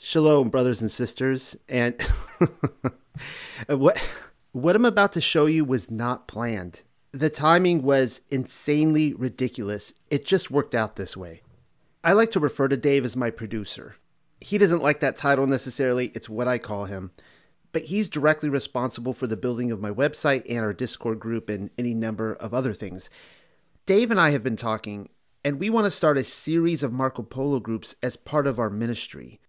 Shalom, brothers and sisters. And what what I'm about to show you was not planned. The timing was insanely ridiculous. It just worked out this way. I like to refer to Dave as my producer. He doesn't like that title necessarily, it's what I call him. But he's directly responsible for the building of my website and our Discord group and any number of other things. Dave and I have been talking, and we want to start a series of Marco Polo groups as part of our ministry.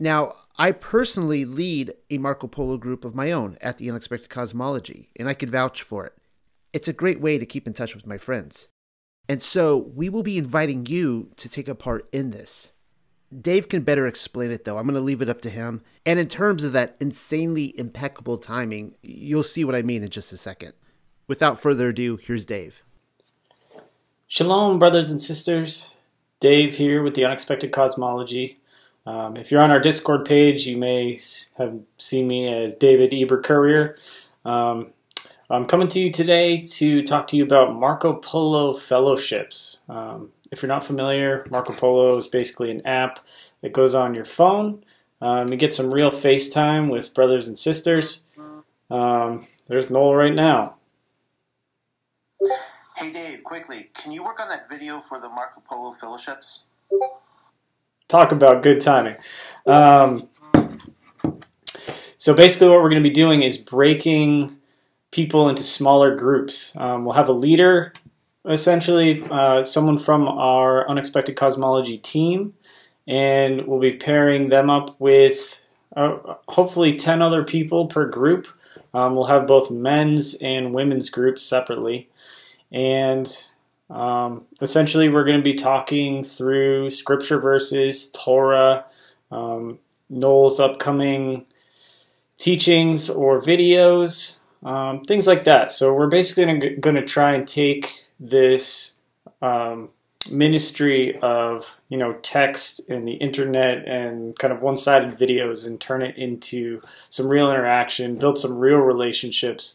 Now, I personally lead a Marco Polo group of my own at the Unexpected Cosmology, and I could vouch for it. It's a great way to keep in touch with my friends. And so we will be inviting you to take a part in this. Dave can better explain it though. I'm going to leave it up to him. And in terms of that insanely impeccable timing, you'll see what I mean in just a second. Without further ado, here's Dave. Shalom, brothers and sisters. Dave here with the Unexpected Cosmology. Um, if you're on our Discord page, you may have seen me as David Eber Courier. Um, I'm coming to you today to talk to you about Marco Polo fellowships. Um, if you're not familiar, Marco Polo is basically an app that goes on your phone. Um, you get some real FaceTime with brothers and sisters. Um, there's Noel right now. Hey Dave, quickly, can you work on that video for the Marco Polo fellowships? Talk about good timing. Um, so basically, what we're going to be doing is breaking people into smaller groups. Um, we'll have a leader, essentially, uh, someone from our unexpected cosmology team, and we'll be pairing them up with uh, hopefully 10 other people per group. Um, we'll have both men's and women's groups separately. And um, essentially, we're going to be talking through scripture verses, Torah, um, Noel's upcoming teachings or videos, um, things like that. So we're basically going to try and take this um, ministry of you know text and the internet and kind of one-sided videos and turn it into some real interaction, build some real relationships,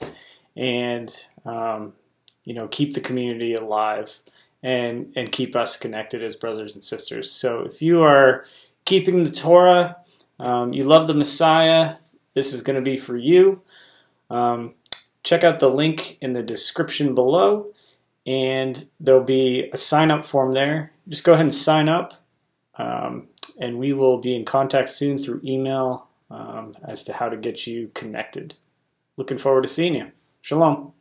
and um, you know, keep the community alive and and keep us connected as brothers and sisters. So if you are keeping the Torah, um, you love the Messiah, this is going to be for you. Um, check out the link in the description below, and there'll be a sign up form there. Just go ahead and sign up, um, and we will be in contact soon through email um, as to how to get you connected. Looking forward to seeing you. Shalom.